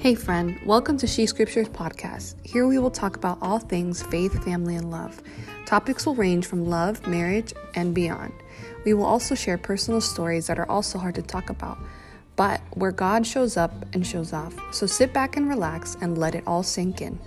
Hey, friend, welcome to She Scriptures podcast. Here we will talk about all things faith, family, and love. Topics will range from love, marriage, and beyond. We will also share personal stories that are also hard to talk about, but where God shows up and shows off. So sit back and relax and let it all sink in.